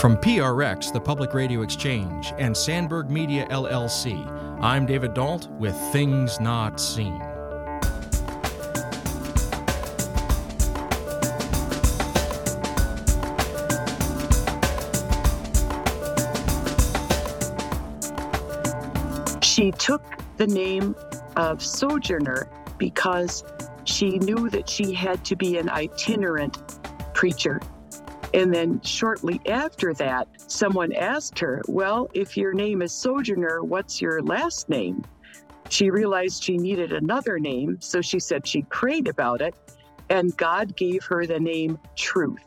From PRX, the Public Radio Exchange, and Sandberg Media LLC, I'm David Dault with Things Not Seen. She took the name of Sojourner because she knew that she had to be an itinerant preacher. And then shortly after that, someone asked her, Well, if your name is Sojourner, what's your last name? She realized she needed another name, so she said she prayed about it, and God gave her the name Truth.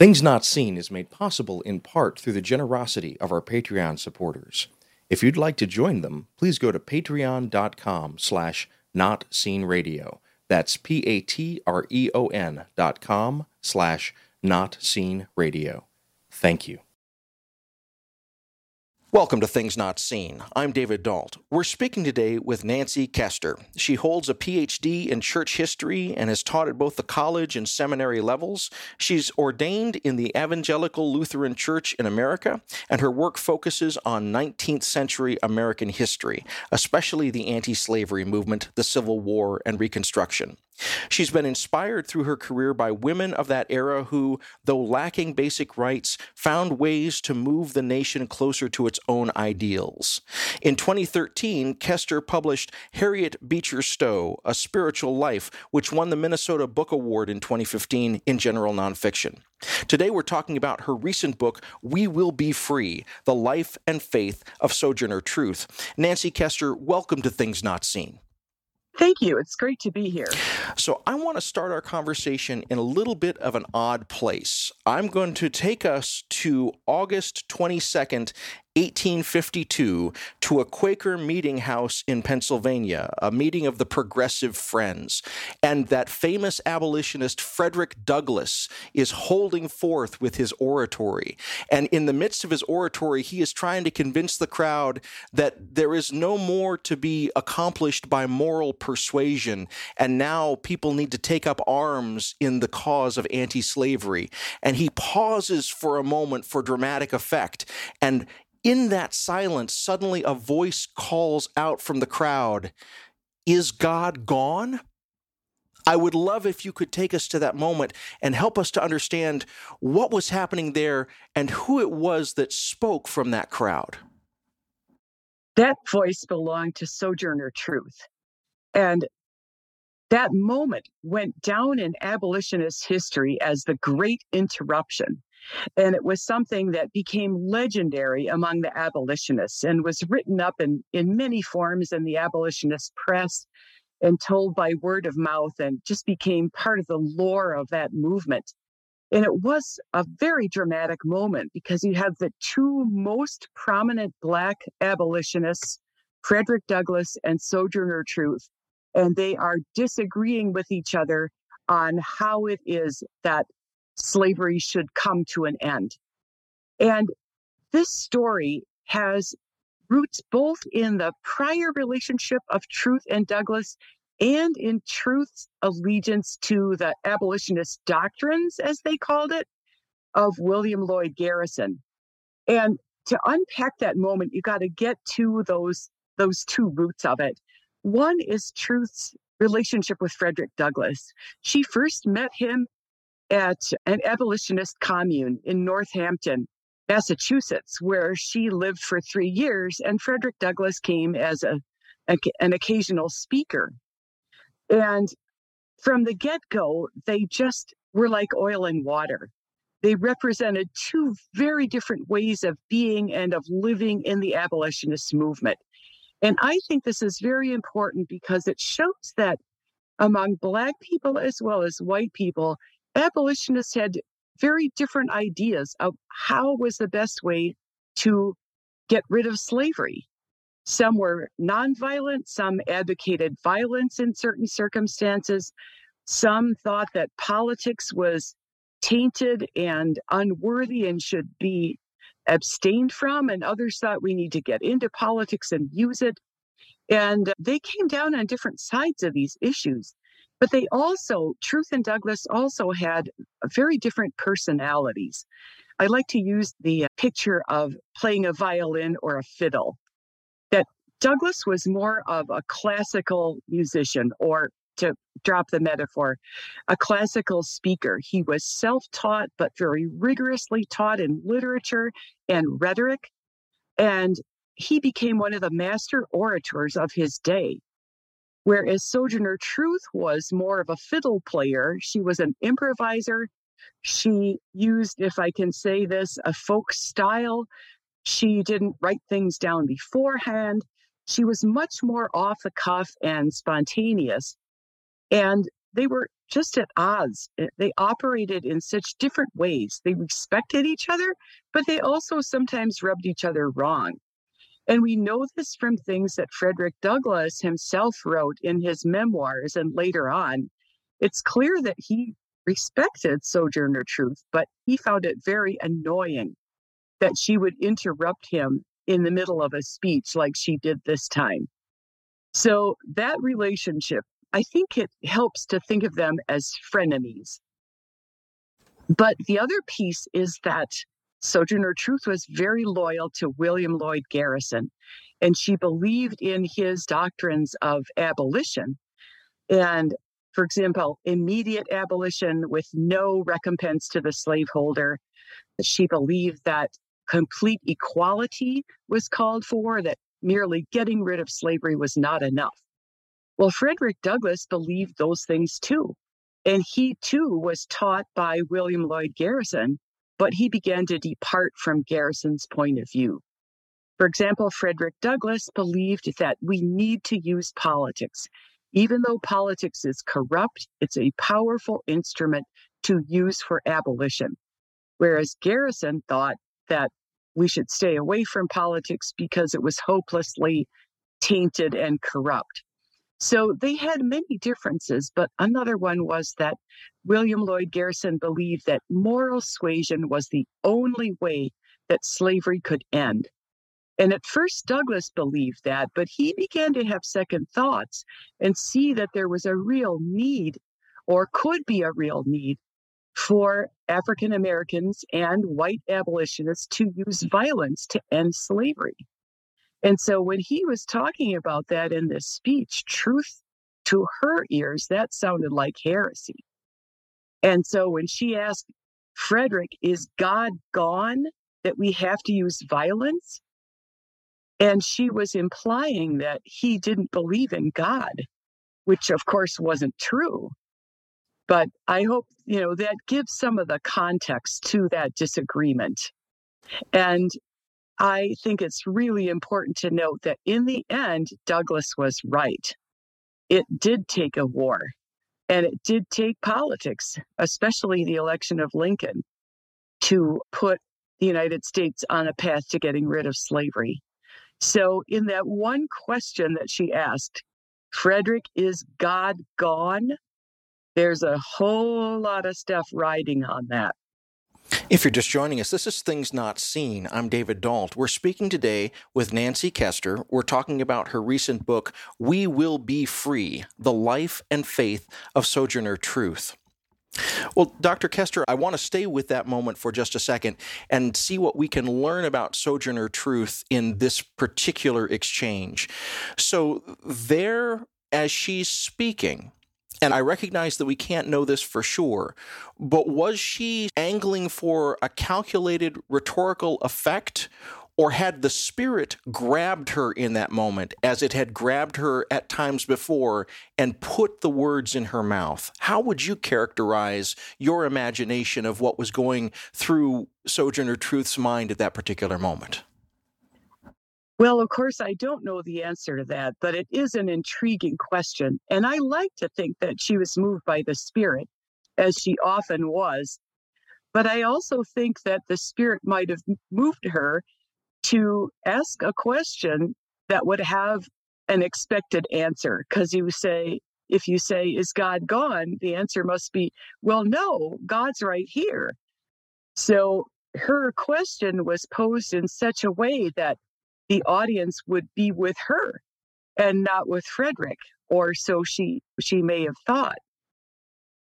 Things Not Seen is made possible in part through the generosity of our Patreon supporters. If you'd like to join them, please go to patreon.com slash notseenradio. That's P-A-T-R-E-O-N dot com slash notseenradio. Thank you. Welcome to Things Not Seen. I'm David Dault. We're speaking today with Nancy Koester. She holds a PhD in church history and has taught at both the college and seminary levels. She's ordained in the Evangelical Lutheran Church in America, and her work focuses on 19th century American history, especially the anti slavery movement, the Civil War, and Reconstruction. She's been inspired through her career by women of that era who, though lacking basic rights, found ways to move the nation closer to its own ideals. In 2013, Koester published Harriet Beecher Stowe, A Spiritual Life, which won the Minnesota Book Award in 2015 in general nonfiction. Today, we're talking about her recent book, We Will Be Free The Life and Faith of Sojourner Truth. Nancy Koester, welcome to Things Not Seen. Thank you. It's great to be here. So, I want to start our conversation in a little bit of an odd place. I'm going to take us to August 22nd, 1852 to a Quaker meeting house in Pennsylvania, a meeting of the Progressive Friends. And that famous abolitionist Frederick Douglass is holding forth with his oratory. And in the midst of his oratory, he is trying to convince the crowd that there is no more to be accomplished by moral persuasion. And now people need to take up arms in the cause of anti slavery. And he pauses for a moment for dramatic effect. And in that silence, suddenly a voice calls out from the crowd Is God gone? I would love if you could take us to that moment and help us to understand what was happening there and who it was that spoke from that crowd. That voice belonged to Sojourner Truth. And that moment went down in abolitionist history as the Great Interruption. And it was something that became legendary among the abolitionists and was written up in, in many forms in the abolitionist press and told by word of mouth and just became part of the lore of that movement. And it was a very dramatic moment because you have the two most prominent Black abolitionists, Frederick Douglass and Sojourner Truth, and they are disagreeing with each other on how it is that slavery should come to an end. And this story has roots both in the prior relationship of Truth and Douglass and in Truth's allegiance to the abolitionist doctrines, as they called it, of William Lloyd Garrison. And to unpack that moment, you got to get to those those two roots of it. One is Truth's relationship with Frederick Douglass. She first met him at an abolitionist commune in Northampton, Massachusetts, where she lived for three years, and Frederick Douglass came as a, a an occasional speaker. And from the get go, they just were like oil and water. They represented two very different ways of being and of living in the abolitionist movement. And I think this is very important because it shows that among Black people as well as white people, abolitionists had very different ideas of how was the best way to get rid of slavery. Some were nonviolent, some advocated violence in certain circumstances, some thought that politics was tainted and unworthy and should be abstained from, and others thought we need to get into politics and use it. And they came down on different sides of these issues. But they also, Truth and Douglass also had very different personalities. I like to use the uh, picture of playing a violin or a fiddle. That Douglass was more of a classical musician, or to drop the metaphor, a classical speaker. He was self taught, but very rigorously taught in literature and rhetoric. And he became one of the master orators of his day. Whereas Sojourner Truth was more of a fiddle player, she was an improviser. She used, if I can say this, a folk style. She didn't write things down beforehand. She was much more off the cuff and spontaneous. And they were just at odds. Eh, they operated in such different ways. They respected each other, but they also sometimes rubbed each other wrong. And we know this from things that Frederick Douglass himself wrote in his memoirs and later on. It's clear that he respected Sojourner Truth, but he found it very annoying that she would interrupt him in the middle of a speech like she did this time. So that relationship, I think it helps to think of them as frenemies. But the other piece is that Sojourner Truth was very loyal to William Lloyd Garrison, and she believed in his doctrines of abolition. And for example, immediate abolition with no recompense to the slaveholder. She believed that complete equality was called for, that merely getting rid of slavery was not enough. Well, Frederick Douglass believed those things too. And he too was taught by William Lloyd Garrison but he began to depart from Garrison's point of view. For example, Frederick Douglass believed that we need to use politics. Even though politics is corrupt, it's a powerful instrument to use for abolition. Whereas Garrison thought that we should stay away from politics because it was hopelessly tainted and corrupt. So they had many differences, but another one was that William Lloyd Garrison believed that moral suasion was the only way that slavery could end. And at first, Douglass believed that, but he began to have second thoughts and see that there was a real need, or could be a real need, for African Americans and white abolitionists to use violence to end slavery. And so when he was talking about that in this speech, truth to her ears, that sounded like heresy. And so when she asked Frederick, is God gone that we have to use violence? And she was implying that he didn't believe in God, which of course wasn't true. But I hope, you know, that gives some of the context to that disagreement. And I think it's really important to note that in the end, Douglass was right. It did take a war and it did take politics, especially the election of Lincoln, to put the United States on a path to getting rid of slavery. So, in that one question that she asked, Frederick, is God gone? There's a whole lot of stuff riding on that. If you're just joining us, this is Things Not Seen. I'm David Dault. We're speaking today with Nancy Koester. We're talking about her recent book, We Will Be Free The Life and Faith of Sojourner Truth. Well, Dr. Koester, I want to stay with that moment for just a second and see what we can learn about Sojourner Truth in this particular exchange. So, there, as she's speaking, and I recognize that we can't know this for sure, but was she angling for a calculated rhetorical effect? Or had the Spirit grabbed her in that moment as it had grabbed her at times before and put the words in her mouth? How would you characterize your imagination of what was going through Sojourner Truth's mind at that particular moment? Well, of course, I don't know the answer to that, but it is an intriguing question. And I like to think that she was moved by the Spirit, as she often was. But I also think that the Spirit might have moved her to ask a question that would have an expected answer. Because you say, if you say, Is God gone? the answer must be, Well, no, God's right here. So her question was posed in such a way that the audience would be with her and not with Frederick, or so she she may have thought.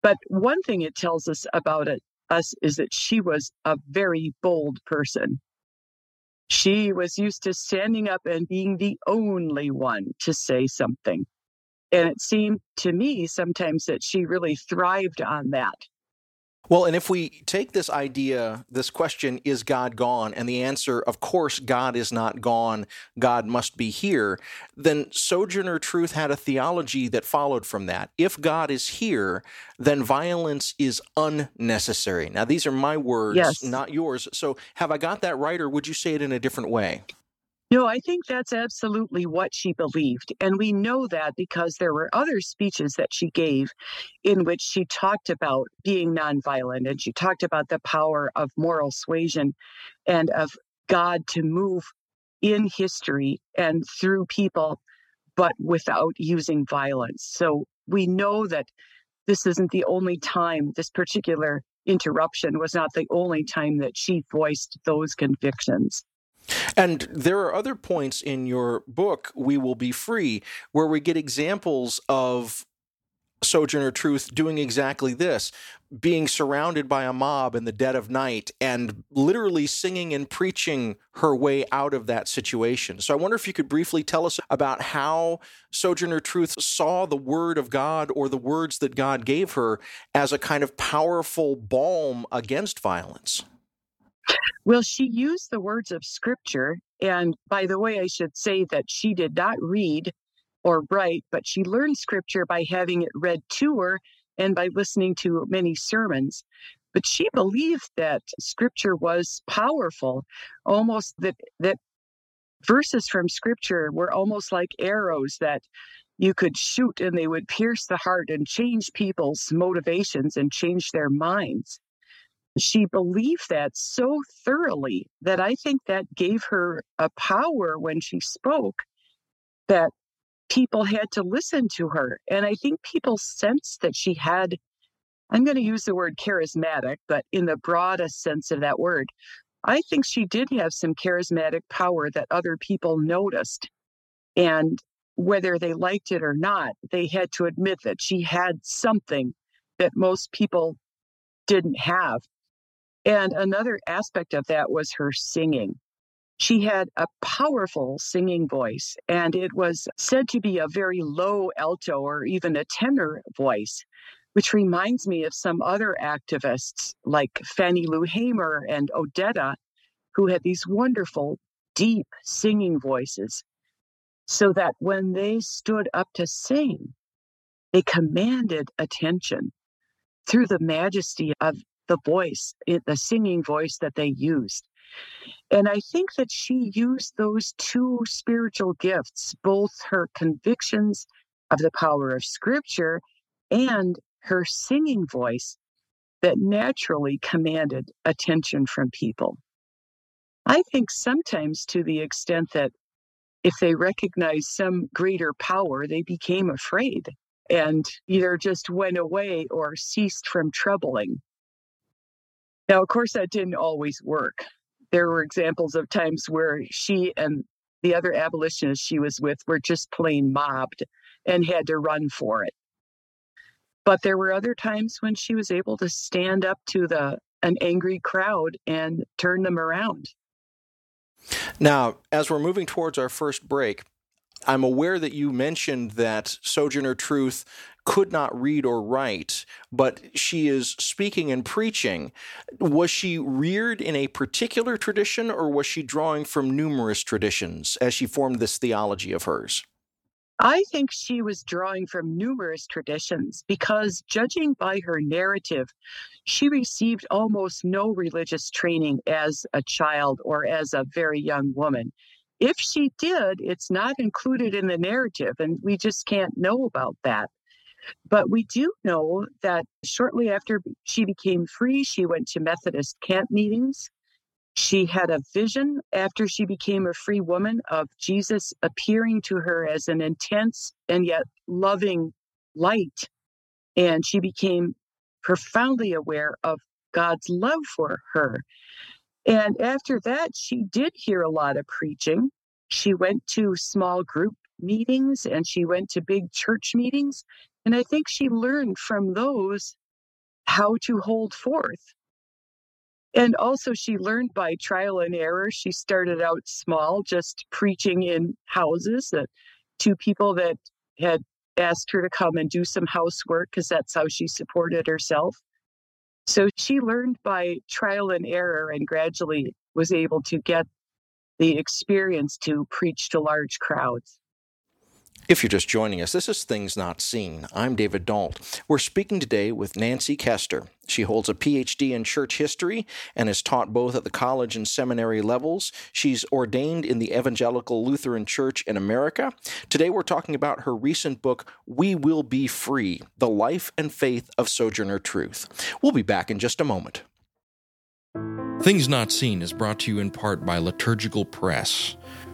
But one thing it tells us about it, us is that she was a very bold person. She was used to standing up and being the only one to say something. And it seemed to me sometimes that she really thrived on that. Well, and if we take this idea, this question, is God gone? And the answer, of course, God is not gone, God must be here, then Sojourner Truth had a theology that followed from that. If God is here, then violence is unnecessary. Now, these are my words, yes. not yours. So, have I got that right, or would you say it in a different way? No, I think that's absolutely what she believed. And we know that because there were other speeches that she gave in which she talked about being nonviolent and she talked about the power of moral suasion and of God to move in history and through people, but without using violence. So we know that this isn't the only time, this particular interruption was not the only time that she voiced those convictions. And there are other points in your book, We Will Be Free, where we get examples of Sojourner Truth doing exactly this being surrounded by a mob in the dead of night and literally singing and preaching her way out of that situation. So I wonder if you could briefly tell us about how Sojourner Truth saw the word of God or the words that God gave her as a kind of powerful balm against violence. Well, she used the words of scripture. And by the way, I should say that she did not read or write, but she learned scripture by having it read to her and by listening to many sermons. But she believed that scripture was powerful, almost that, that verses from scripture were almost like arrows that you could shoot and they would pierce the heart and change people's motivations and change their minds she believed that so thoroughly that I think that gave her a power when she spoke that people had to listen to her. And I think people sensed that she had, I'm going to use the word charismatic, but in the broadest sense of that word, I think she did have some charismatic power that other people noticed. And whether they liked it or not, they had to admit that she had something that most people didn't have. And another aspect of that was her singing. She had a powerful singing voice, and it was said to be a very low alto or even a tenor voice, which reminds me of some other activists like Fannie Lou Hamer and Odetta, who had these wonderful, deep singing voices, so that when they stood up to sing, they commanded attention through the majesty of the voice, eh, the singing voice that they used. And I think that she used those two spiritual gifts, both her convictions of the power of scripture and her singing voice, that naturally commanded attention from people. I think sometimes to the extent that if they recognized some greater power, they became afraid and either just went away or ceased from troubling. Now, of course, that didn't always work. There were examples of times where she and the other abolitionists she was with were just plain mobbed and had to run for it. But there were other times when she was able to stand up to the an angry crowd and turn them around. Now, as we're moving towards our first break, I'm aware that you mentioned that Sojourner Truth could not read or write, but she is speaking and preaching. Was she reared in a particular tradition, or was she drawing from numerous traditions as she formed this theology of hers? I think she was drawing from numerous traditions because, judging by her narrative, she received almost no religious training as a child or as a very young woman. If she did, it's not included in the narrative, and we just can't know about that. But we do know that shortly after she became free, she went to Methodist camp meetings. She had a vision after she became a free woman of Jesus appearing to her as an intense and yet loving light. And she became profoundly aware of God's love for her. And after that, she did hear a lot of preaching. She went to small group meetings and she went to big church meetings. And I think she learned from those how to hold forth. And also, she learned by trial and error. She started out small, just preaching in houses that, to people that had asked her to come and do some housework because that's how she supported herself. So she learned by trial and error and gradually was able to get the experience to preach to large crowds. If you're just joining us, this is Things Not Seen. I'm David Dault. We're speaking today with Nancy Koester. She holds a PhD in church history and is taught both at the college and seminary levels. She's ordained in the Evangelical Lutheran Church in America. Today we're talking about her recent book, We Will Be Free The Life and Faith of Sojourner Truth. We'll be back in just a moment. Things Not Seen is brought to you in part by Liturgical Press.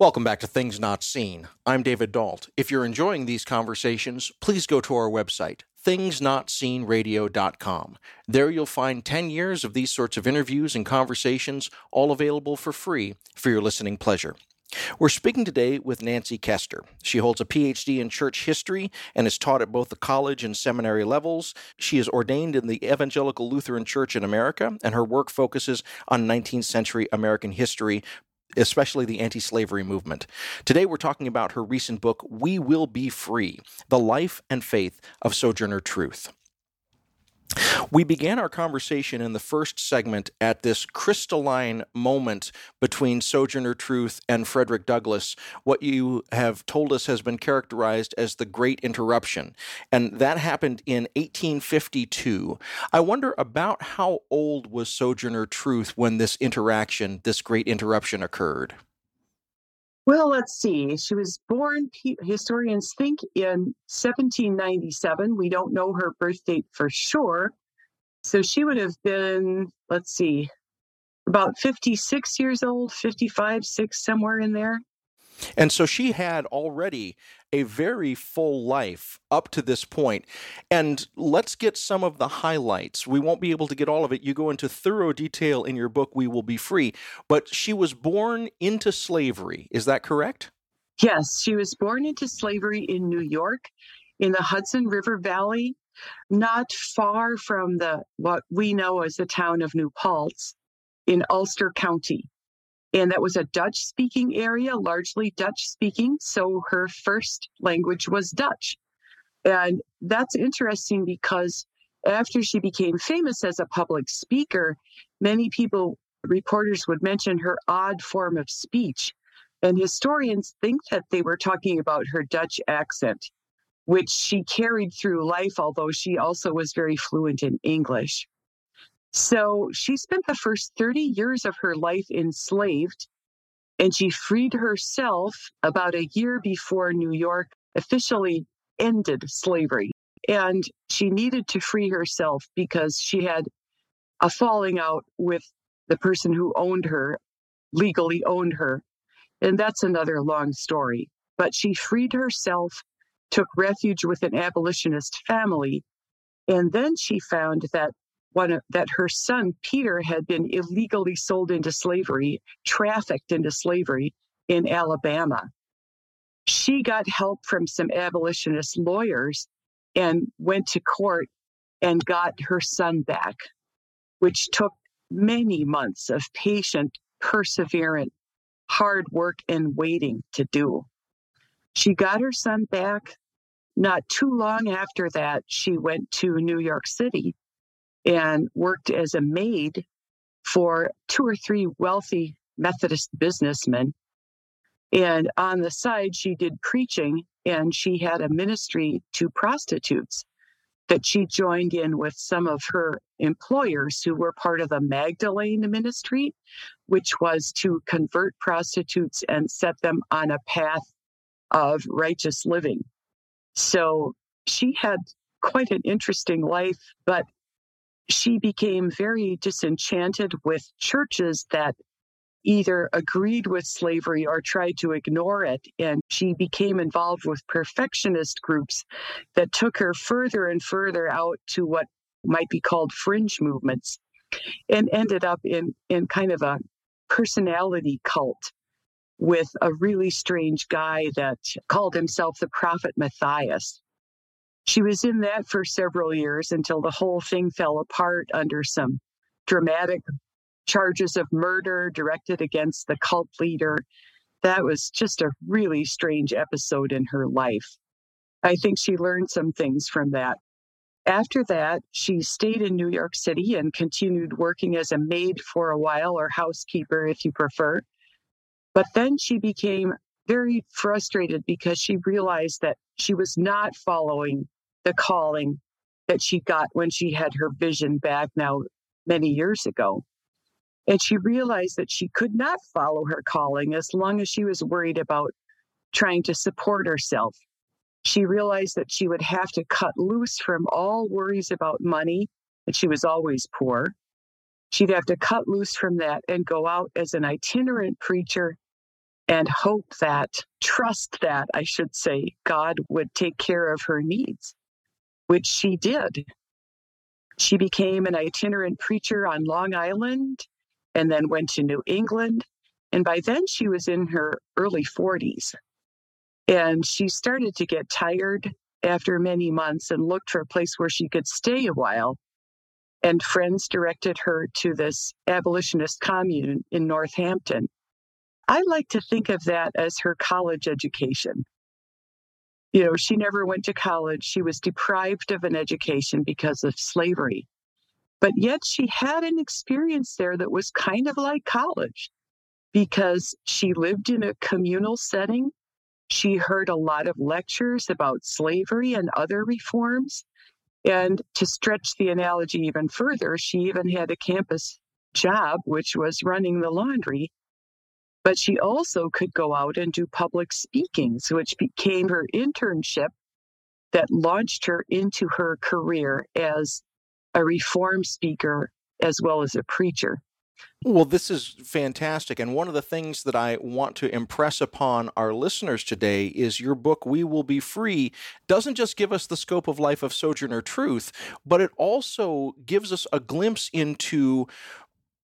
Welcome back to Things Not Seen. I'm David Dault. If you're enjoying these conversations, please go to our website, thingsnotseenradio.com. There you'll find 10 years of these sorts of interviews and conversations, all available for free for your listening pleasure. We're speaking today with Nancy Koester. She holds a PhD in church history and is taught at both the college and seminary levels. She is ordained in the Evangelical Lutheran Church in America, and her work focuses on 19th century American history, especially the anti slavery movement. Today, we're talking about her recent book, We Will Be Free The Life and Faith of Sojourner Truth. We began our conversation in the first segment at this crystalline moment between Sojourner Truth and Frederick Douglass. What you have told us has been characterized as the Great Interruption, and that happened in 1852. I wonder about how old was Sojourner Truth when this interaction, this Great Interruption, occurred? Well, let's see. She was born, historians think, in 1797. We don't know her birth date for sure. So she would have been, let's see, about 56 years old, 55, 6, somewhere in there. And so she had already a very full life up to this point. And let's get some of the highlights. We won't be able to get all of it. You go into thorough detail in your book, We Will Be Free. But she was born into slavery. Is that correct? Yes, she was born into slavery in New York in the Hudson River Valley, not far from the what we know as the town of New Paltz in Ulster County. And that was a Dutch speaking area, largely Dutch speaking. So her first language was Dutch. And that's interesting because after she became famous as a public speaker, many people, reporters would mention her odd form of speech. And historians think that they were talking about her Dutch accent, which she carried through life, although she also was very fluent in English. So she spent the first 30 years of her life enslaved, and she freed herself about a year before New York officially ended slavery. And she needed to free herself because she had a falling out with the person who owned her, legally owned her. And that's another long story. But she freed herself, took refuge with an abolitionist family, and then she found that one that her son Peter had been illegally sold into slavery, trafficked into slavery in Alabama. She got help from some abolitionist lawyers and went to court and got her son back, which took many months of patient, perseverant, hard work and waiting to do. She got her son back. Not too long after that, she went to New York City and worked as a maid for two or three wealthy Methodist businessmen. And on the side, she did preaching and she had a ministry to prostitutes. that she joined in with some of her employers who were part of the Magdalene ministry, which was to convert prostitutes and set them on a path of righteous living. So she had quite an interesting life, but she became very disenchanted with churches that either agreed with slavery or tried to ignore it. And she became involved with perfectionist groups that took her further and further out to what might be called fringe movements and ended up in, in kind of a personality cult with a really strange guy that called himself the prophet Matthias. She was in that for several years until the whole thing fell apart under some dramatic charges of murder directed against the cult leader. That was just a really strange episode in her life. I think she learned some things from that. After that, she stayed in New York City and continued working as a maid for a while, or housekeeper if you prefer. But then she became very frustrated because she realized that she was not following the calling that she got when she had her vision back now many years ago. And she realized that she could not follow her calling as long as she was worried about trying to support herself. She realized that she would have to cut loose from all worries about money, and she was always poor. She'd have to cut loose from that and go out as an itinerant preacher and hope that, trust that, I should say, God would take care of her needs, which she did. She became an itinerant preacher on Long Island and then went to New England. And by then she was in her early 40s. And she started to get tired after many months and looked for a place where she could stay a while. And friends directed her to this abolitionist commune in Northampton. I like to think of that as her college education. You know, she never went to college. She was deprived of an education because of slavery. But yet she had an experience there that was kind of like college because she lived in a communal setting. She heard a lot of lectures about slavery and other reforms. And to stretch the analogy even further, she even had a campus job, which was running the laundry. But she also could go out and do public speakings, which became her internship that launched her into her career as a reform speaker as well as a preacher. Well, this is fantastic. And one of the things that I want to impress upon our listeners today is your book, We Will Be Free, doesn't just give us the scope of life of Sojourner Truth, but it also gives us a glimpse into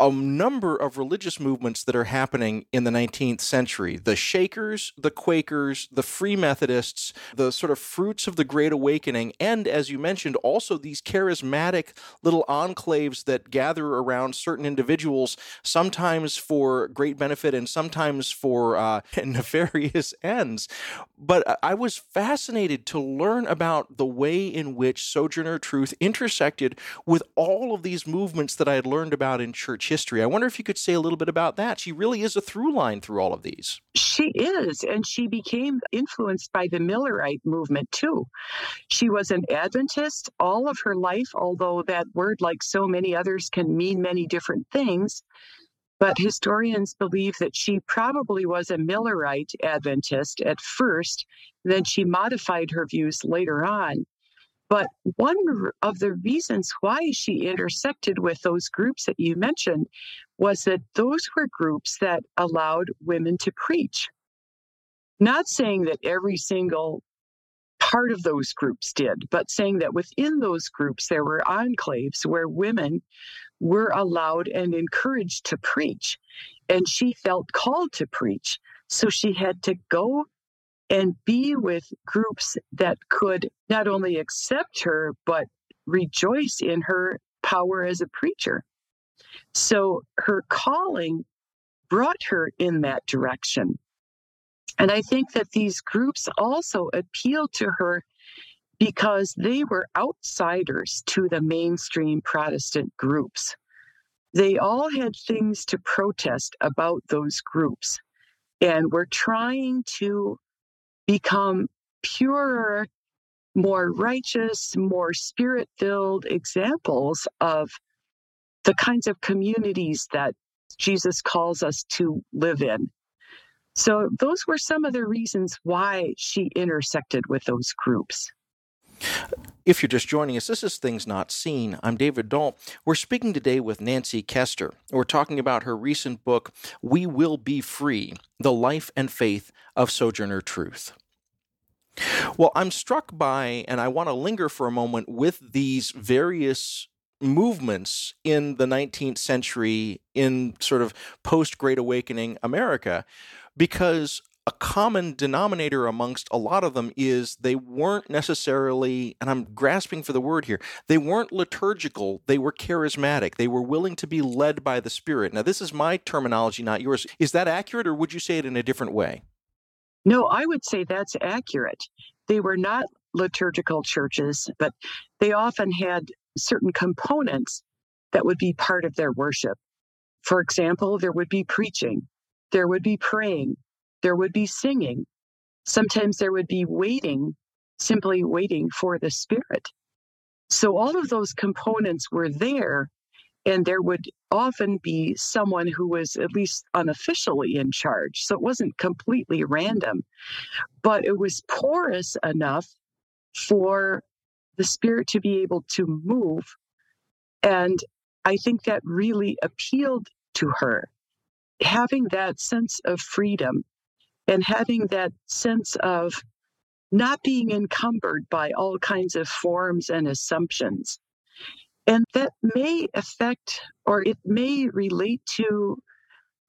a number of religious movements that are happening in the 19th century the Shakers, the Quakers, the Free Methodists, the sort of fruits of the Great Awakening, and as you mentioned, also these charismatic little enclaves that gather around certain individuals, sometimes for great benefit and sometimes for uh, nefarious ends. But I was fascinated to learn about the way in which Sojourner Truth intersected with all of these movements that I had learned about in church church history. I wonder if you could say a little bit about that. She really is a through line through all of these. She is, and she became influenced by the Millerite movement too. She was an Adventist all of her life, although that word, like so many others, can mean many different things. But historians believe that she probably was a Millerite Adventist at first, then she modified her views later on. But one of the reasons why she intersected with those groups that you mentioned was that those were groups that allowed women to preach. Not saying that every single part of those groups did, but saying that within those groups there were enclaves where women were allowed and encouraged to preach. And she felt called to preach. So she had to go and be with groups that could not only accept her, but rejoice in her power as a preacher. So her calling brought her in that direction. And I think that these groups also appealed to her because they were outsiders to the mainstream Protestant groups. They all had things to protest about those groups and were trying to become purer more righteous, more spirit filled examples of the kinds of communities that Jesus calls us to live in. So, those were some of the reasons why she intersected with those groups. If you're just joining us, this is Things Not Seen. I'm David Dault. We're speaking today with Nancy Koester. We're talking about her recent book, We Will Be Free The Life and Faith of Sojourner Truth. Well, I'm struck by, and I want to linger for a moment with these various movements in the 19th century in sort of post Great Awakening America, because a common denominator amongst a lot of them is they weren't necessarily, and I'm grasping for the word here, they weren't liturgical, they were charismatic. They were willing to be led by the Spirit. Now, this is my terminology, not yours. Is that accurate, or would you say it in a different way? No, I would say that's accurate. They were not liturgical churches, but they often had certain components that would be part of their worship. For example, there would be preaching, there would be praying, there would be singing. Sometimes there would be waiting, simply waiting for the Spirit. So all of those components were there, and there would often be someone who was at least unofficially in charge. So it wasn't completely random, but it was porous enough for the Spirit to be able to move. And I think that really appealed to her. Having that sense of freedom and having that sense of not being encumbered by all kinds of forms and assumptions. And that may affect or it may relate to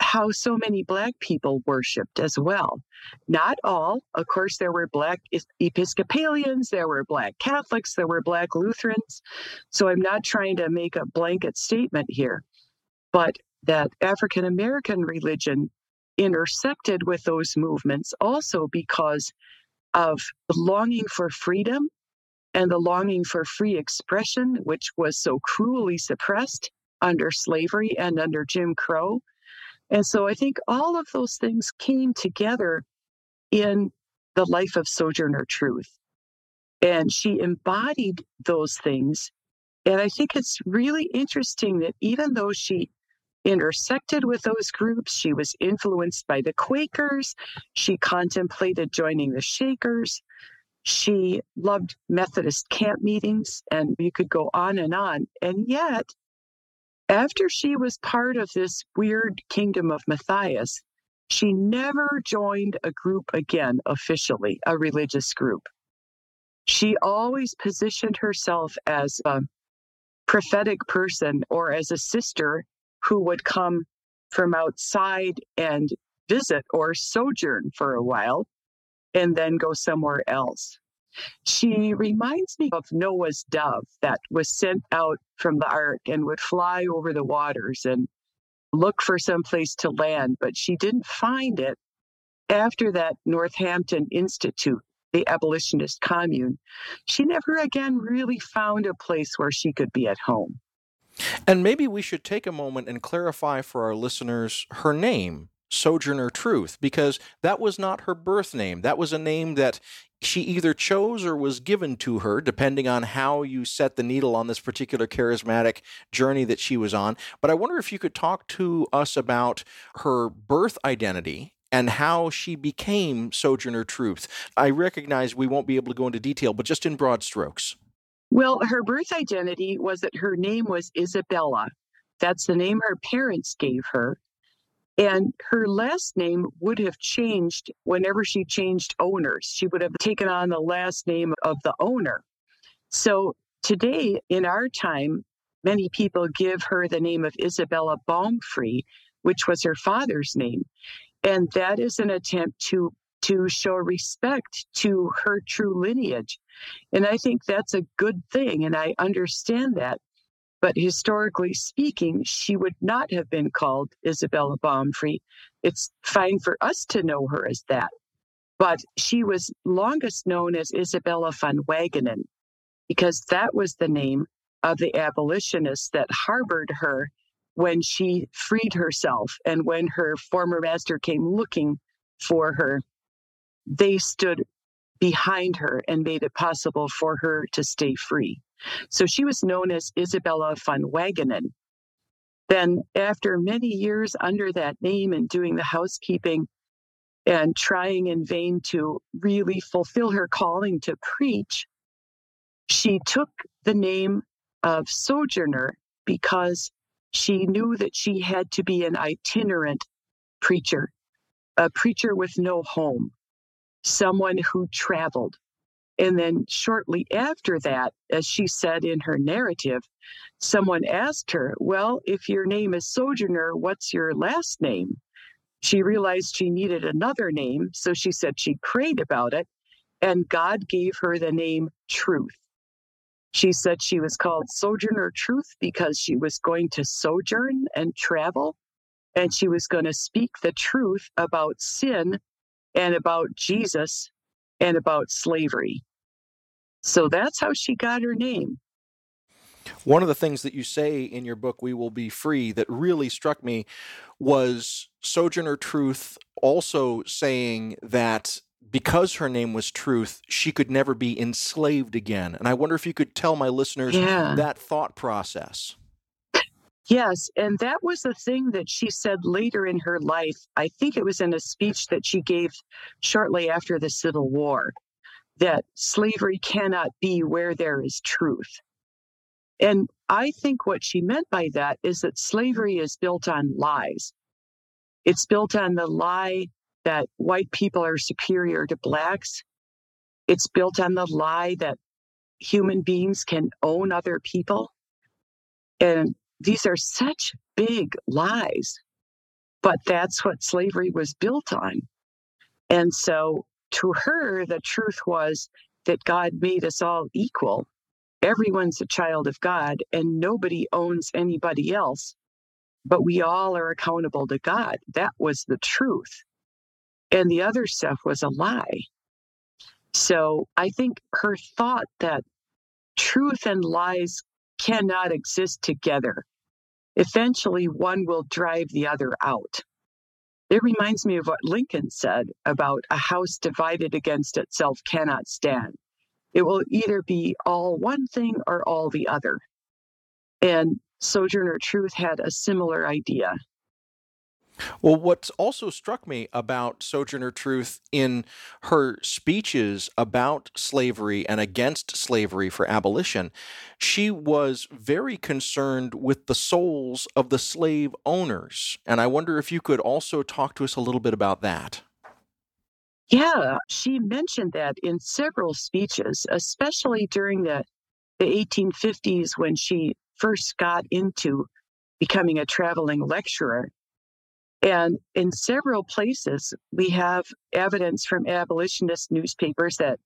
how so many Black people worshiped as well. Not all. Of course, there were Black Episcopalians, there were Black Catholics, there were Black Lutherans. So I'm not trying to make a blanket statement here, but that African American religion intersected with those movements also because of the longing for freedom and the longing for free expression, which was so cruelly suppressed under slavery and under Jim Crow. And so I think all of those things came together in the life of Sojourner Truth. And she embodied those things. And I think it's really interesting that even though she intersected with those groups. She was influenced by the Quakers. She contemplated joining the Shakers. She loved Methodist camp meetings, and you could go on and on. And yet, after she was part of this weird kingdom of Matthias, she never joined a group again officially, a religious group. She always positioned herself as a prophetic person or as a sister who would come from outside and visit or sojourn for a while and then go somewhere else. She reminds me of Noah's dove that was sent out from the ark and would fly over the waters and look for some place to land, but she didn't find it after that Northampton Institute, the abolitionist commune. She never again really found a place where she could be at home. And maybe we should take a moment and clarify for our listeners her name, Sojourner Truth, because that was not her birth name. That was a name that she either chose or was given to her, depending on how you set the needle on this particular charismatic journey that she was on. But I wonder if you could talk to us about her birth identity and how she became Sojourner Truth. I recognize we won't be able to go into detail, but just in broad strokes. Well, her birth identity was that her name was Isabella. That's the name her parents gave her. And her last name would have changed whenever she changed owners. She would have taken on the last name of the owner. So today, in our time, many people give her the name of Isabella Baumfree, which was her father's name. And that is an attempt to to show respect to her true lineage. And I think that's a good thing. And I understand that. But historically speaking, she would not have been called Isabella Baumfree. It's fine for us to know her as that. But she was longest known as Isabella von Wagenen because that was the name of the abolitionists that harbored her when she freed herself and when her former master came looking for her they stood behind her and made it possible for her to stay free. So she was known as Isabella von Wagenen. Then, after many years under that name and doing the housekeeping and trying in vain to really fulfill her calling to preach, she took the name of Sojourner because she knew that she had to be an itinerant preacher, a preacher with no home, someone who traveled. And then shortly after that, as she said in her narrative, someone asked her, Well, if your name is Sojourner, what's your last name? She realized she needed another name, so she said she prayed about it, and God gave her the name Truth. She said she was called Sojourner Truth because she was going to sojourn and travel, and she was going to speak the truth about sin and about Jesus and about slavery. So that's how she got her name. One of the things that you say in your book, We Will Be Free, that really struck me was Sojourner Truth also saying that because her name was Truth, she could never be enslaved again. And I wonder if you could tell my listeners Yeah. that thought process. Yes, and that was the thing that she said later in her life. I think it was in a speech that she gave shortly after the Civil War that slavery cannot be where there is truth. And I think what she meant by that is that slavery is built on lies. It's built on the lie that white people are superior to blacks. It's built on the lie that human beings can own other people. And these are such big lies, but that's what slavery was built on. And so to her, the truth was that God made us all equal. Everyone's a child of God, and nobody owns anybody else, but we all are accountable to God. That was the truth. And the other stuff was a lie. So I think her thought that truth and lies cannot exist together. Eventually, one will drive the other out. It reminds me of what Lincoln said about a house divided against itself cannot stand. It will either be all one thing or all the other. And Sojourner Truth had a similar idea. Well, what's also struck me about Sojourner Truth in her speeches about slavery and against slavery for abolition, she was very concerned with the souls of the slave owners. And I wonder if you could also talk to us a little bit about that. Yeah, she mentioned that in several speeches, especially during the, the 1850s when she first got into becoming a traveling lecturer. And in several places, we have evidence from abolitionist newspapers that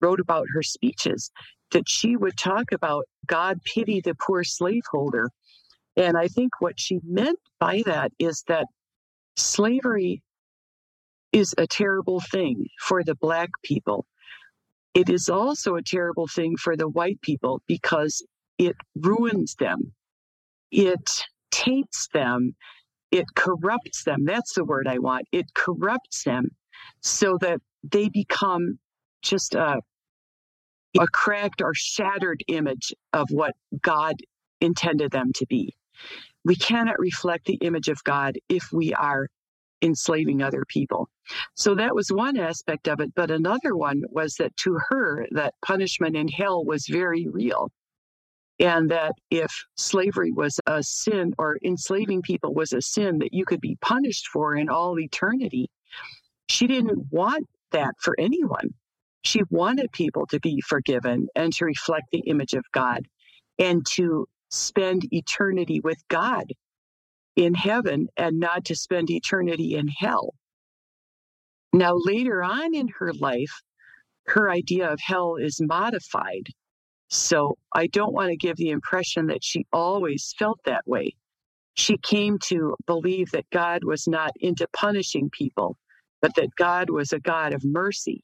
wrote about her speeches that she would talk about God pity the poor slaveholder. And I think what she meant by that is that slavery is a terrible thing for the Black people. It is also a terrible thing for the white people because it ruins them, it taints them, it corrupts them. That's the word I want. It corrupts them so that they become just a, a cracked or shattered image of what God intended them to be. We cannot reflect the image of God if we are enslaving other people. So that was one aspect of it. But another one was that to her, that punishment in hell was very real. And that if slavery was a sin or enslaving people was a sin that you could be punished for in all eternity, she didn't want that for anyone. She wanted people to be forgiven and to reflect the image of God and to spend eternity with God in heaven and not to spend eternity in hell. Now, later on in her life, her idea of hell is modified. So I don't want to give the impression that she always felt that way. She came to believe that God was not into punishing people, but that God was a God of mercy.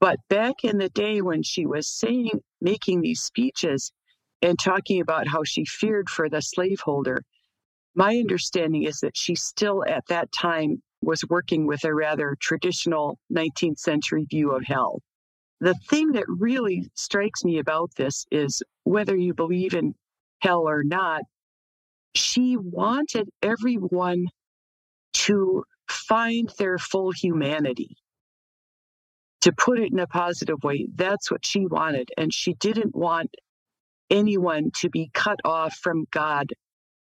But back in the day when she was saying, making these speeches and talking about how she feared for the slaveholder, my understanding is that she still at that time was working with a rather traditional 19th century view of hell. The thing that really strikes me about this is whether you believe in hell or not, she wanted everyone to find their full humanity. To put it in a positive way, that's what she wanted. And she didn't want anyone to be cut off from God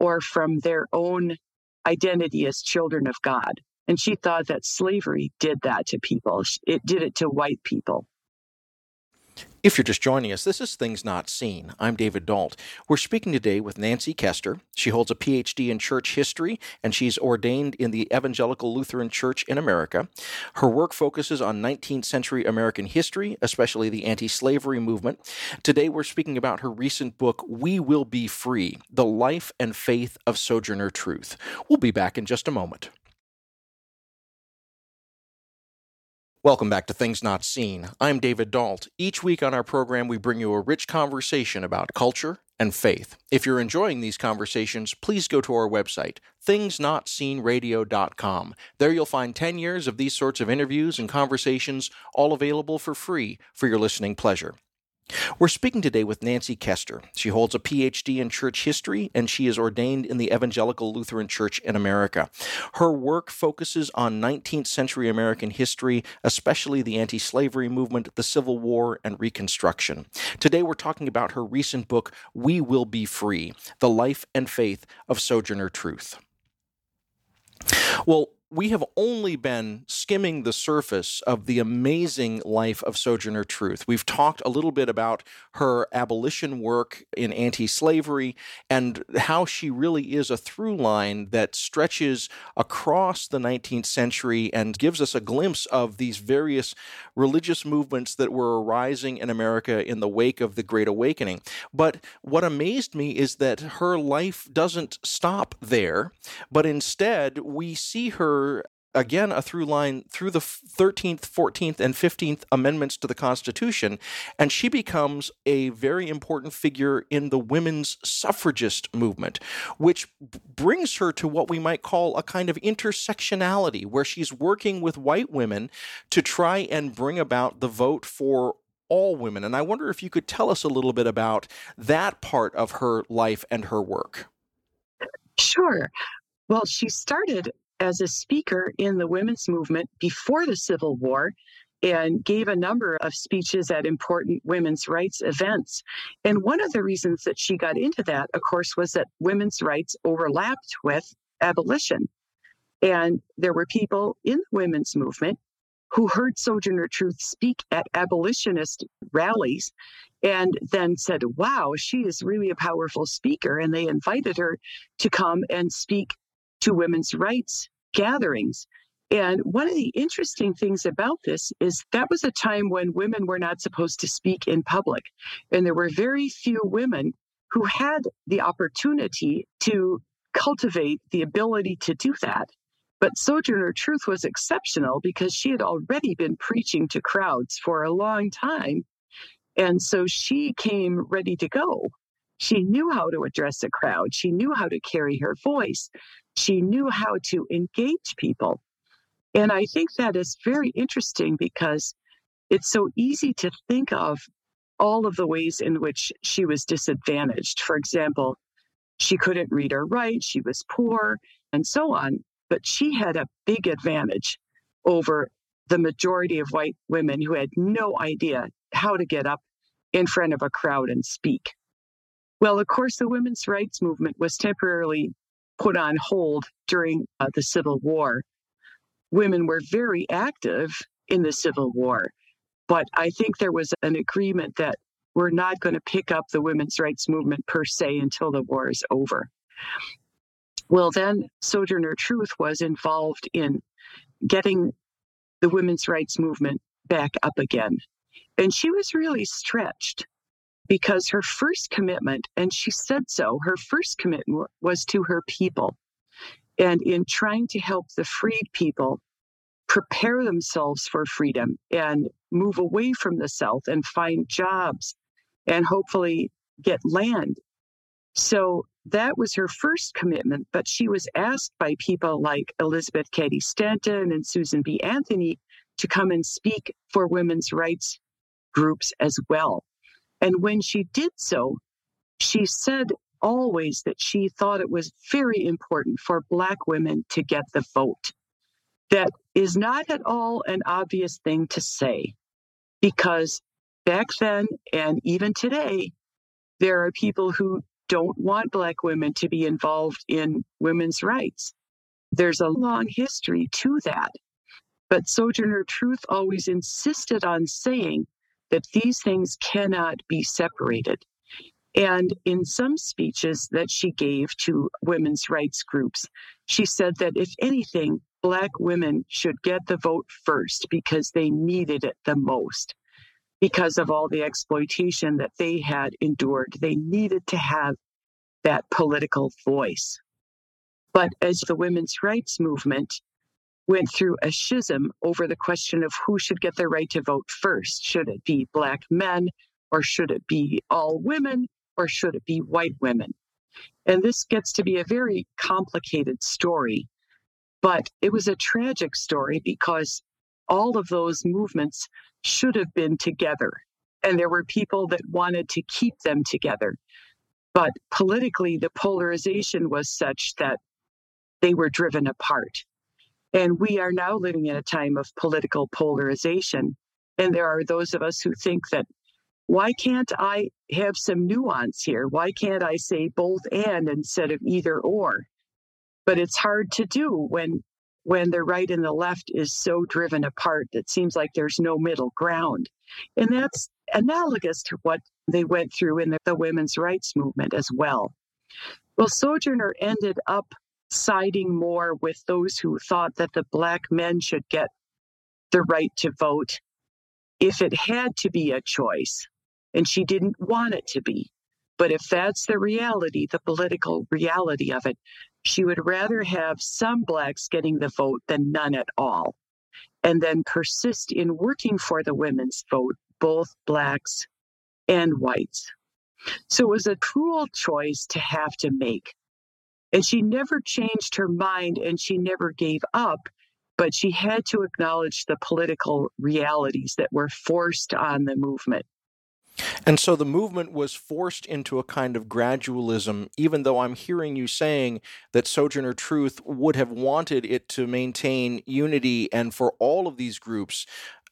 or from their own identity as children of God. And she thought that slavery did that to people. It did it to white people. If you're just joining us, this is Things Not Seen. I'm David Dault. We're speaking today with Nancy Koester. She holds a PhD in church history and she's ordained in the Evangelical Lutheran Church in America. Her work focuses on 19th century American history, especially the anti slavery movement. Today we're speaking about her recent book, We Will Be Free The Life and Faith of Sojourner Truth. We'll be back in just a moment. Welcome back to Things Not Seen. I'm David Dault. Each week on our program, we bring you a rich conversation about culture and faith. If you're enjoying these conversations, please go to our website, thingsnotseenradio.com. There you'll find 10 years of these sorts of interviews and conversations, all available for free for your listening pleasure. We're speaking today with Nancy Koester. She holds a PhD in church history and she is ordained in the Evangelical Lutheran Church in America. Her work focuses on 19th century American history, especially the anti slavery movement, the Civil War, and Reconstruction. Today we're talking about her recent book, We Will Be Free The Life and Faith of Sojourner Truth. Well, we have only been skimming the surface of the amazing life of Sojourner Truth. We've talked a little bit about her abolition work in anti slavery and how she really is a through line that stretches across the 19th century and gives us a glimpse of these various religious movements that were arising in America in the wake of the Great Awakening. But what amazed me is that her life doesn't stop there, but instead we see her again a through line through the 13th, 14th, and 15th amendments to the Constitution, and she becomes a very important figure in the women's suffragist movement, which brings her to what we might call a kind of intersectionality, where she's working with white women to try and bring about the vote for all women. And I wonder if you could tell us a little bit about that part of her life and her work. Sure. Well, she started as a speaker in the women's movement before the Civil War and gave a number of speeches at important women's rights events. And one of the reasons that she got into that, of course, was that women's rights overlapped with abolition. And there were people in the women's movement who heard Sojourner Truth speak at abolitionist rallies and then said, Wow, she is really a powerful speaker. And they invited her to come and speak to women's rights gatherings. And one of the interesting things about this is that was a time when women were not supposed to speak in public. And there were very few women who had the opportunity to cultivate the ability to do that. But Sojourner Truth was exceptional because she had already been preaching to crowds for a long time. And so she came ready to go. She knew how to address a crowd. She knew how to carry her voice. She knew how to engage people. And I think that is very interesting because it's so easy to think of all of the ways in which she was disadvantaged. For example, she couldn't read or write, she was poor, and so on. But she had a big advantage over the majority of white women who had no idea how to get up in front of a crowd and speak. Well, of course, the women's rights movement was temporarily put on hold during uh, the Civil War. Women were very active in the Civil War, but I think there was an agreement that we're not going to pick up the women's rights movement per se until the war is over. Well, then Sojourner Truth was involved in getting the women's rights movement back up again. And she was really stretched because her first commitment, and she said so, her first commitment was to her people. And in trying to help the freed people prepare themselves for freedom and move away from the South and find jobs and hopefully get land. So that was her first commitment, but she was asked by people like Elizabeth Cady Stanton and Susan B. Anthony to come and speak for women's rights groups as well. And when she did so, she said always that she thought it was very important for Black women to get the vote. That is not at all an obvious thing to say because back then and even today, there are people who don't want Black women to be involved in women's rights. There's a long history to that. But Sojourner Truth always insisted on saying that these things cannot be separated. And in some speeches that she gave to women's rights groups, she said that if anything, Black women should get the vote first because they needed it the most. Because of all the exploitation that they had endured, they needed to have that political voice. But as the women's rights movement went through a schism over the question of who should get the right to vote first, should it be Black men or should it be all women? or should it be white women? And this gets to be a very complicated story, but it was a tragic story because all of those movements should have been together. And there were people that wanted to keep them together. But politically, the polarization was such that they were driven apart. And we are now living in a time of political polarization. And there are those of us who think that why can't I have some nuance here? Why can't I say both and instead of either or? But it's hard to do when when the right and the left is so driven apart that seems like there's no middle ground. And that's analogous to what they went through in the, the women's rights movement as well. Well, Sojourner ended up siding more with those who thought that the black men should get the right to vote if it had to be a choice and she didn't want it to be. But if that's the reality, the political reality of it, she would rather have some blacks getting the vote than none at all, and then persist in working for the women's vote, both blacks and whites. So it was a cruel choice to have to make. And she never changed her mind and she never gave up, but she had to acknowledge the political realities that were forced on the movement. And so the movement was forced into a kind of gradualism, even though I'm hearing you saying that Sojourner Truth would have wanted it to maintain unity and for all of these groups,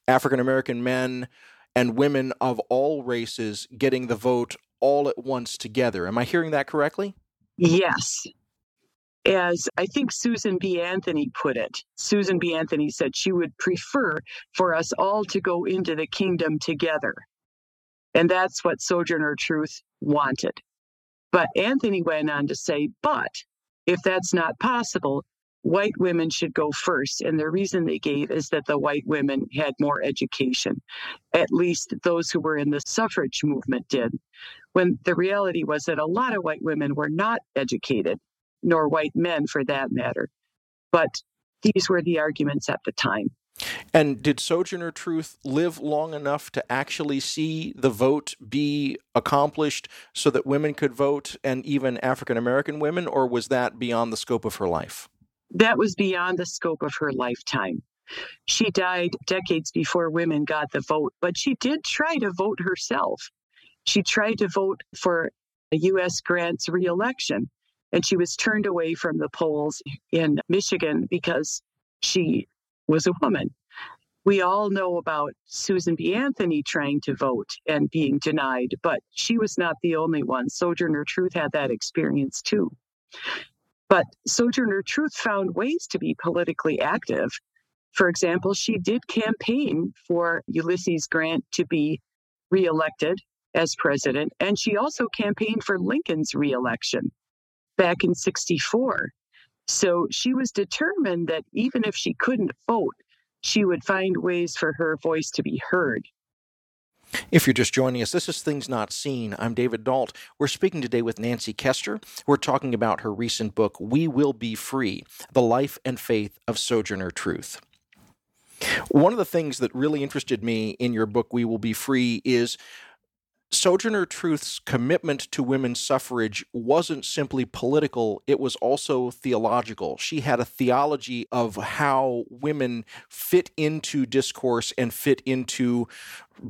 African American men and women of all races, getting the vote all at once together. Am I hearing that correctly? Yes. As I think Susan B. Anthony put it, Susan B. Anthony said she would prefer for us all to go into the kingdom together. And that's what Sojourner Truth wanted. But Anthony went on to say, but if that's not possible, white women should go first. And the reason they gave is that the white women had more education. At least those who were in the suffrage movement did. When the reality was that a lot of white women were not educated, nor white men for that matter. But these were the arguments at the time. And did Sojourner Truth live long enough to actually see the vote be accomplished so that women could vote and even African American women, or was that beyond the scope of her life? That was beyond the scope of her lifetime. She died decades before women got the vote, but she did try to vote herself. She tried to vote for a U.S. Grant's reelection, and she was turned away from the polls in Michigan because she was a woman. We all know about Susan B. Anthony trying to vote and being denied, but she was not the only one. Sojourner Truth had that experience too. But Sojourner Truth found ways to be politically active. For example, she did campaign for Ulysses Grant to be reelected as president, and she also campaigned for Lincoln's reelection back in 64. So she was determined that even if she couldn't vote, she would find ways for her voice to be heard. If you're just joining us, this is Things Not Seen. I'm David Dault. We're speaking today with Nancy Koester. We're talking about her recent book, We Will Be Free The Life and Faith of Sojourner Truth. One of the things that really interested me in your book, We Will Be Free, is Sojourner Truth's commitment to women's suffrage wasn't simply political, it was also theological. She had a theology of how women fit into discourse and fit into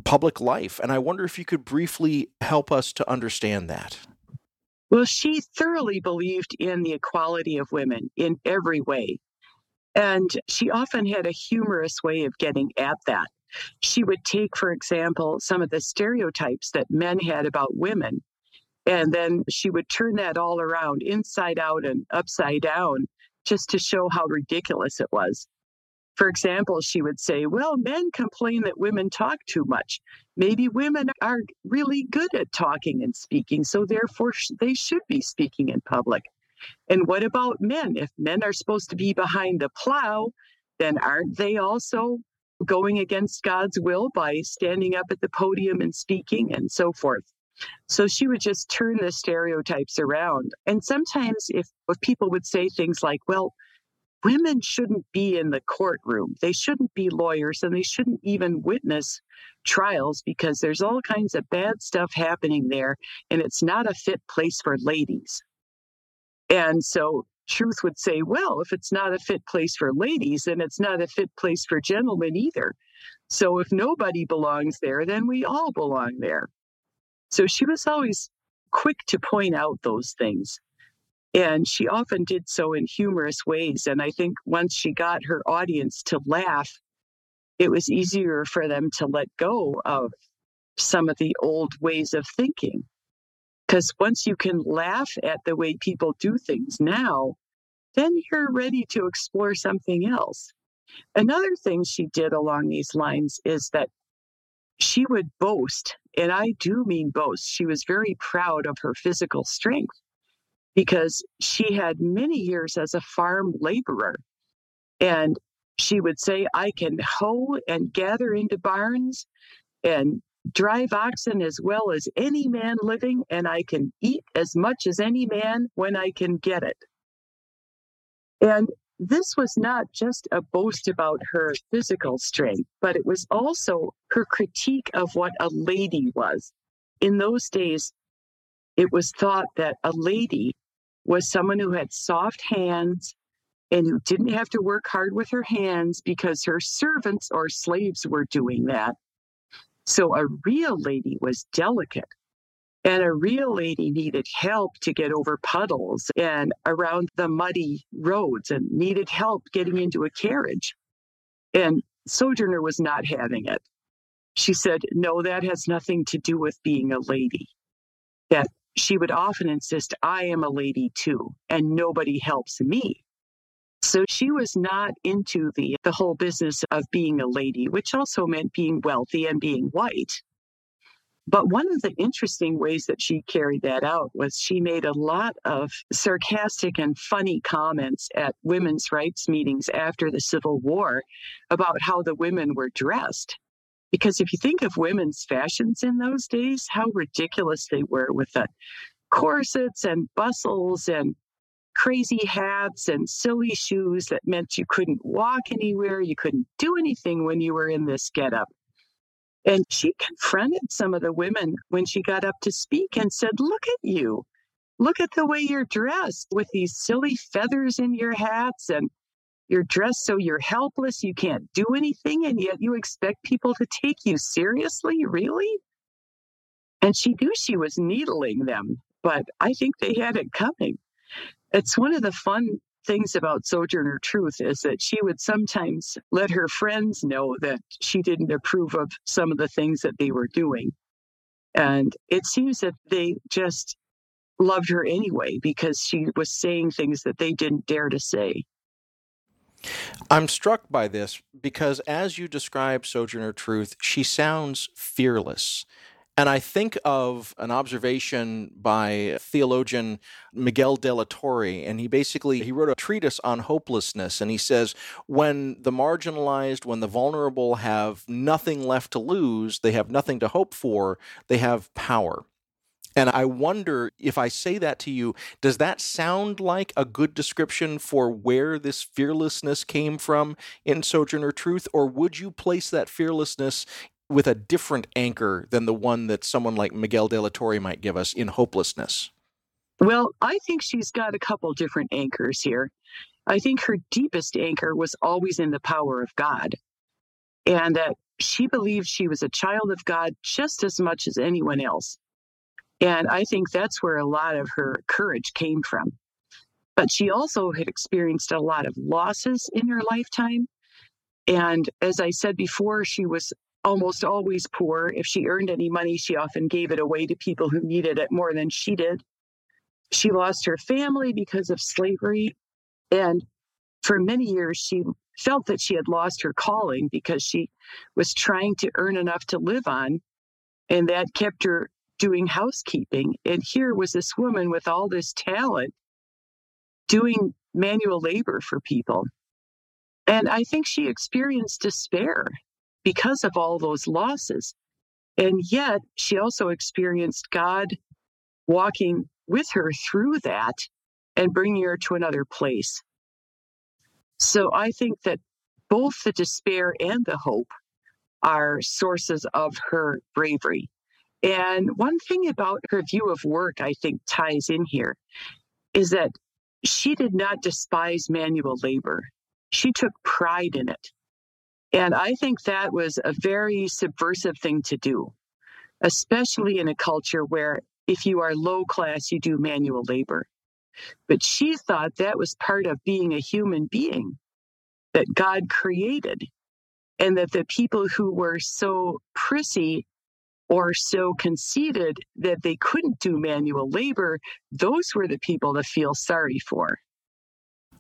public life. And I wonder if you could briefly help us to understand that. Well, she thoroughly believed in the equality of women in every way. And she often had a humorous way of getting at that she would take, for example, some of the stereotypes that men had about women, and then she would turn that all around, inside out and upside down, just to show how ridiculous it was. For example, she would say, Well, men complain that women talk too much. Maybe women are really good at talking and speaking, so therefore they should be speaking in public. And what about men? If men are supposed to be behind the plow, then aren't they also going against God's will by standing up at the podium and speaking and so forth. So she would just turn the stereotypes around. And sometimes if, if people would say things like, well, women shouldn't be in the courtroom, they shouldn't be lawyers, and they shouldn't even witness trials because there's all kinds of bad stuff happening there, and it's not a fit place for ladies. And so truth would say, well, if it's not a fit place for ladies, then it's not a fit place for gentlemen either. So if nobody belongs there, then we all belong there. So she was always quick to point out those things. And she often did so in humorous ways. And I think once she got her audience to laugh, it was easier for them to let go of some of the old ways of thinking. Because once you can laugh at the way people do things now, then you're ready to explore something else. Another thing she did along these lines is that she would boast, and I do mean boast, she was very proud of her physical strength because she had many years as a farm laborer. And she would say, I can hoe and gather into barns and drive oxen as well as any man living, and I can eat as much as any man when I can get it. And this was not just a boast about her physical strength, but it was also her critique of what a lady was. In those days, it was thought that a lady was someone who had soft hands and who didn't have to work hard with her hands because her servants or slaves were doing that. So a real lady was delicate. And a real lady needed help to get over puddles and around the muddy roads and needed help getting into a carriage. And Sojourner was not having it. She said, No, that has nothing to do with being a lady. That she would often insist, I am a lady too, and nobody helps me. So she was not into the, the whole business of being a lady, which also meant being wealthy and being white. But one of the interesting ways that she carried that out was she made a lot of sarcastic and funny comments at women's rights meetings after the Civil War about how the women were dressed. Because if you think of women's fashions in those days, how ridiculous they were with the corsets and bustles and crazy hats and silly shoes that meant you couldn't walk anywhere, you couldn't do anything when you were in this getup. And she confronted some of the women when she got up to speak and said, Look at you. Look at the way you're dressed with these silly feathers in your hats and you're dressed so you're helpless, you can't do anything, and yet you expect people to take you seriously? Really? And she knew she was needling them, but I think they had it coming. It's one of the fun things about Sojourner Truth is that she would sometimes let her friends know that she didn't approve of some of the things that they were doing. And it seems that they just loved her anyway because she was saying things that they didn't dare to say. I'm struck by this because as you describe Sojourner Truth, she sounds fearless. And I think of an observation by theologian Miguel de la Torre, and he basically he wrote a treatise on hopelessness, and he says when the marginalized, when the vulnerable have nothing left to lose, they have nothing to hope for, they have power. And I wonder if I say that to you, does that sound like a good description for where this fearlessness came from in Sojourner Truth? Or would you place that fearlessness with a different anchor than the one that someone like Miguel de la Torre might give us in hopelessness? Well, I think she's got a couple different anchors here. I think her deepest anchor was always in the power of God, and that she believed she was a child of God just as much as anyone else. And I think that's where a lot of her courage came from. But she also had experienced a lot of losses in her lifetime. And as I said before, she was almost always poor. If she earned any money, she often gave it away to people who needed it more than she did. She lost her family because of slavery. And for many years, she felt that she had lost her calling because she was trying to earn enough to live on. And that kept her doing housekeeping. And here was this woman with all this talent doing manual labor for people. And I think she experienced despair because of all those losses. And yet she also experienced God walking with her through that and bringing her to another place. So I think that both the despair and the hope are sources of her bravery. And one thing about her view of work, I think, ties in here is that she did not despise manual labor. She took pride in it. And I think that was a very subversive thing to do, especially in a culture where if you are low class, you do manual labor. But she thought that was part of being a human being that God created, and that the people who were so prissy or so conceited that they couldn't do manual labor, those were the people to feel sorry for.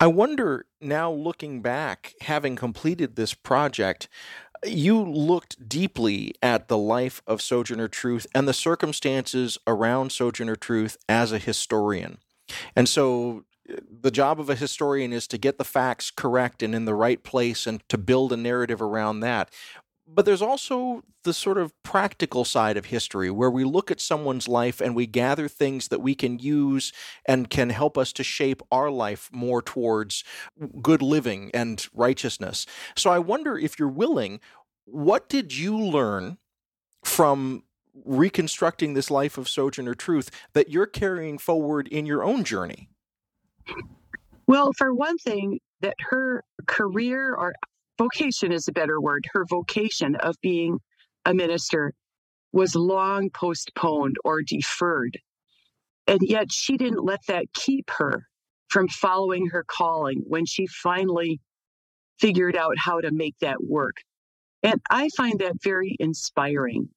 I wonder now, looking back, having completed this project, you looked deeply at the life of Sojourner Truth and the circumstances around Sojourner Truth as a historian. And so uh, the job of a historian is to get the facts correct and in the right place and to build a narrative around that. But there's also the sort of practical side of history where we look at someone's life and we gather things that we can use and can help us to shape our life more towards good living and righteousness. So I wonder if you're willing, what did you learn from reconstructing this life of Sojourner Truth that you're carrying forward in your own journey? Well, for one thing, that her career or vocation is a better word, her vocation of being a minister was long postponed or deferred. And yet she didn't let that keep her from following her calling when she finally figured out how to make that work. And I find that very inspiring.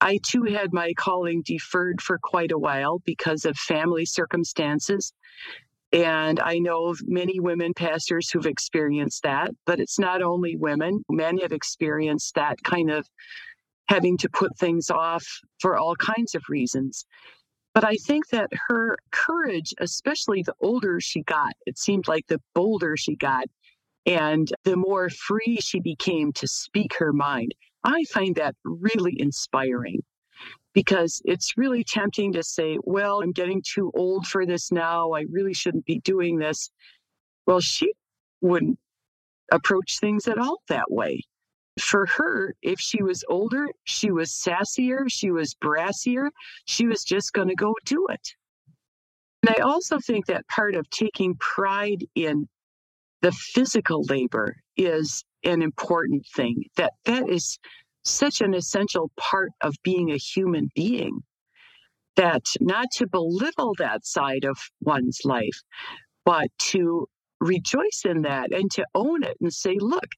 I too had my calling deferred for quite a while because of family circumstances. And I know many women pastors who've experienced that, but it's not only women. Men have experienced that kind of having to put things off for all kinds of reasons. But I think that her courage, especially the older she got, it seemed like the bolder she got, and the more free she became to speak her mind. I find that really inspiring because it's really tempting to say, well, I'm getting too old for this now. I really shouldn't be doing this. Well, she wouldn't approach things at all that way. For her, if she was older, she was sassier, she was brassier, she was just going to go do it. And I also think that part of taking pride in the physical labor is an important thing that that is such an essential part of being a human being that not to belittle that side of one's life, but to rejoice in that and to own it and say, look,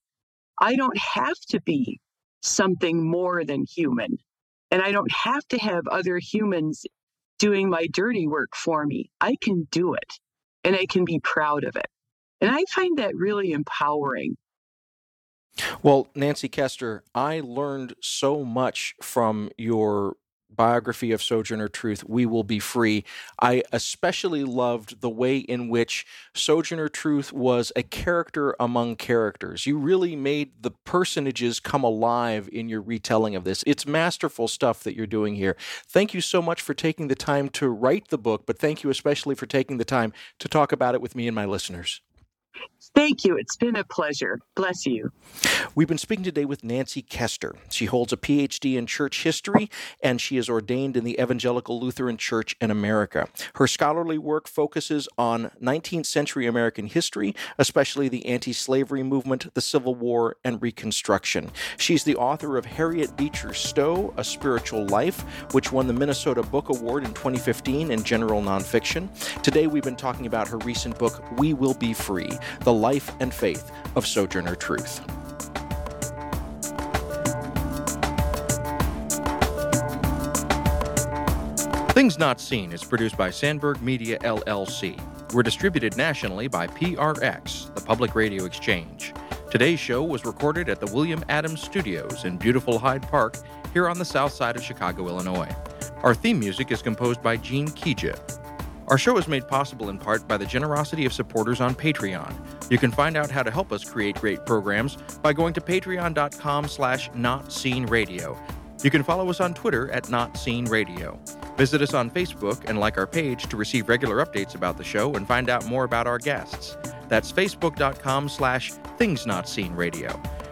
I don't have to be something more than human. And I don't have to have other humans doing my dirty work for me. I can do it and I can be proud of it. And I find that really empowering. Well, Nancy Koester, I learned so much from your biography of Sojourner Truth, We Will Be Free. I especially loved the way in which Sojourner Truth was a character among characters. You really made the personages come alive in your retelling of this. It's masterful stuff that you're doing here. Thank you so much for taking the time to write the book, but thank you especially for taking the time to talk about it with me and my listeners. Thank you. It's been a pleasure. Bless you. We've been speaking today with Nancy Koester. She holds a PhD in church history and she is ordained in the Evangelical Lutheran Church in America. Her scholarly work focuses on 19th century American history, especially the anti slavery movement, the Civil War, and Reconstruction. She's the author of Harriet Beecher Stowe, A Spiritual Life, which won the Minnesota Book Award in 2015 in general nonfiction. Today we've been talking about her recent book, We Will Be Free The life and faith of Sojourner Truth. Things Not Seen is produced by Sandberg Media LLC. We're distributed nationally by PRX, the Public Radio Exchange. Today's show was recorded at the William Adams Studios in beautiful Hyde Park here on the south side of Chicago, Illinois. Our theme music is composed by Gene Kija. Our show is made possible in part by the generosity of supporters on Patreon. You can find out how to help us create great programs by going to patreon.com slash notseenradio. You can follow us on Twitter at notseenradio. Visit us on Facebook and like our page to receive regular updates about the show and find out more about our guests. That's facebook.com slash thingsnotseenradio.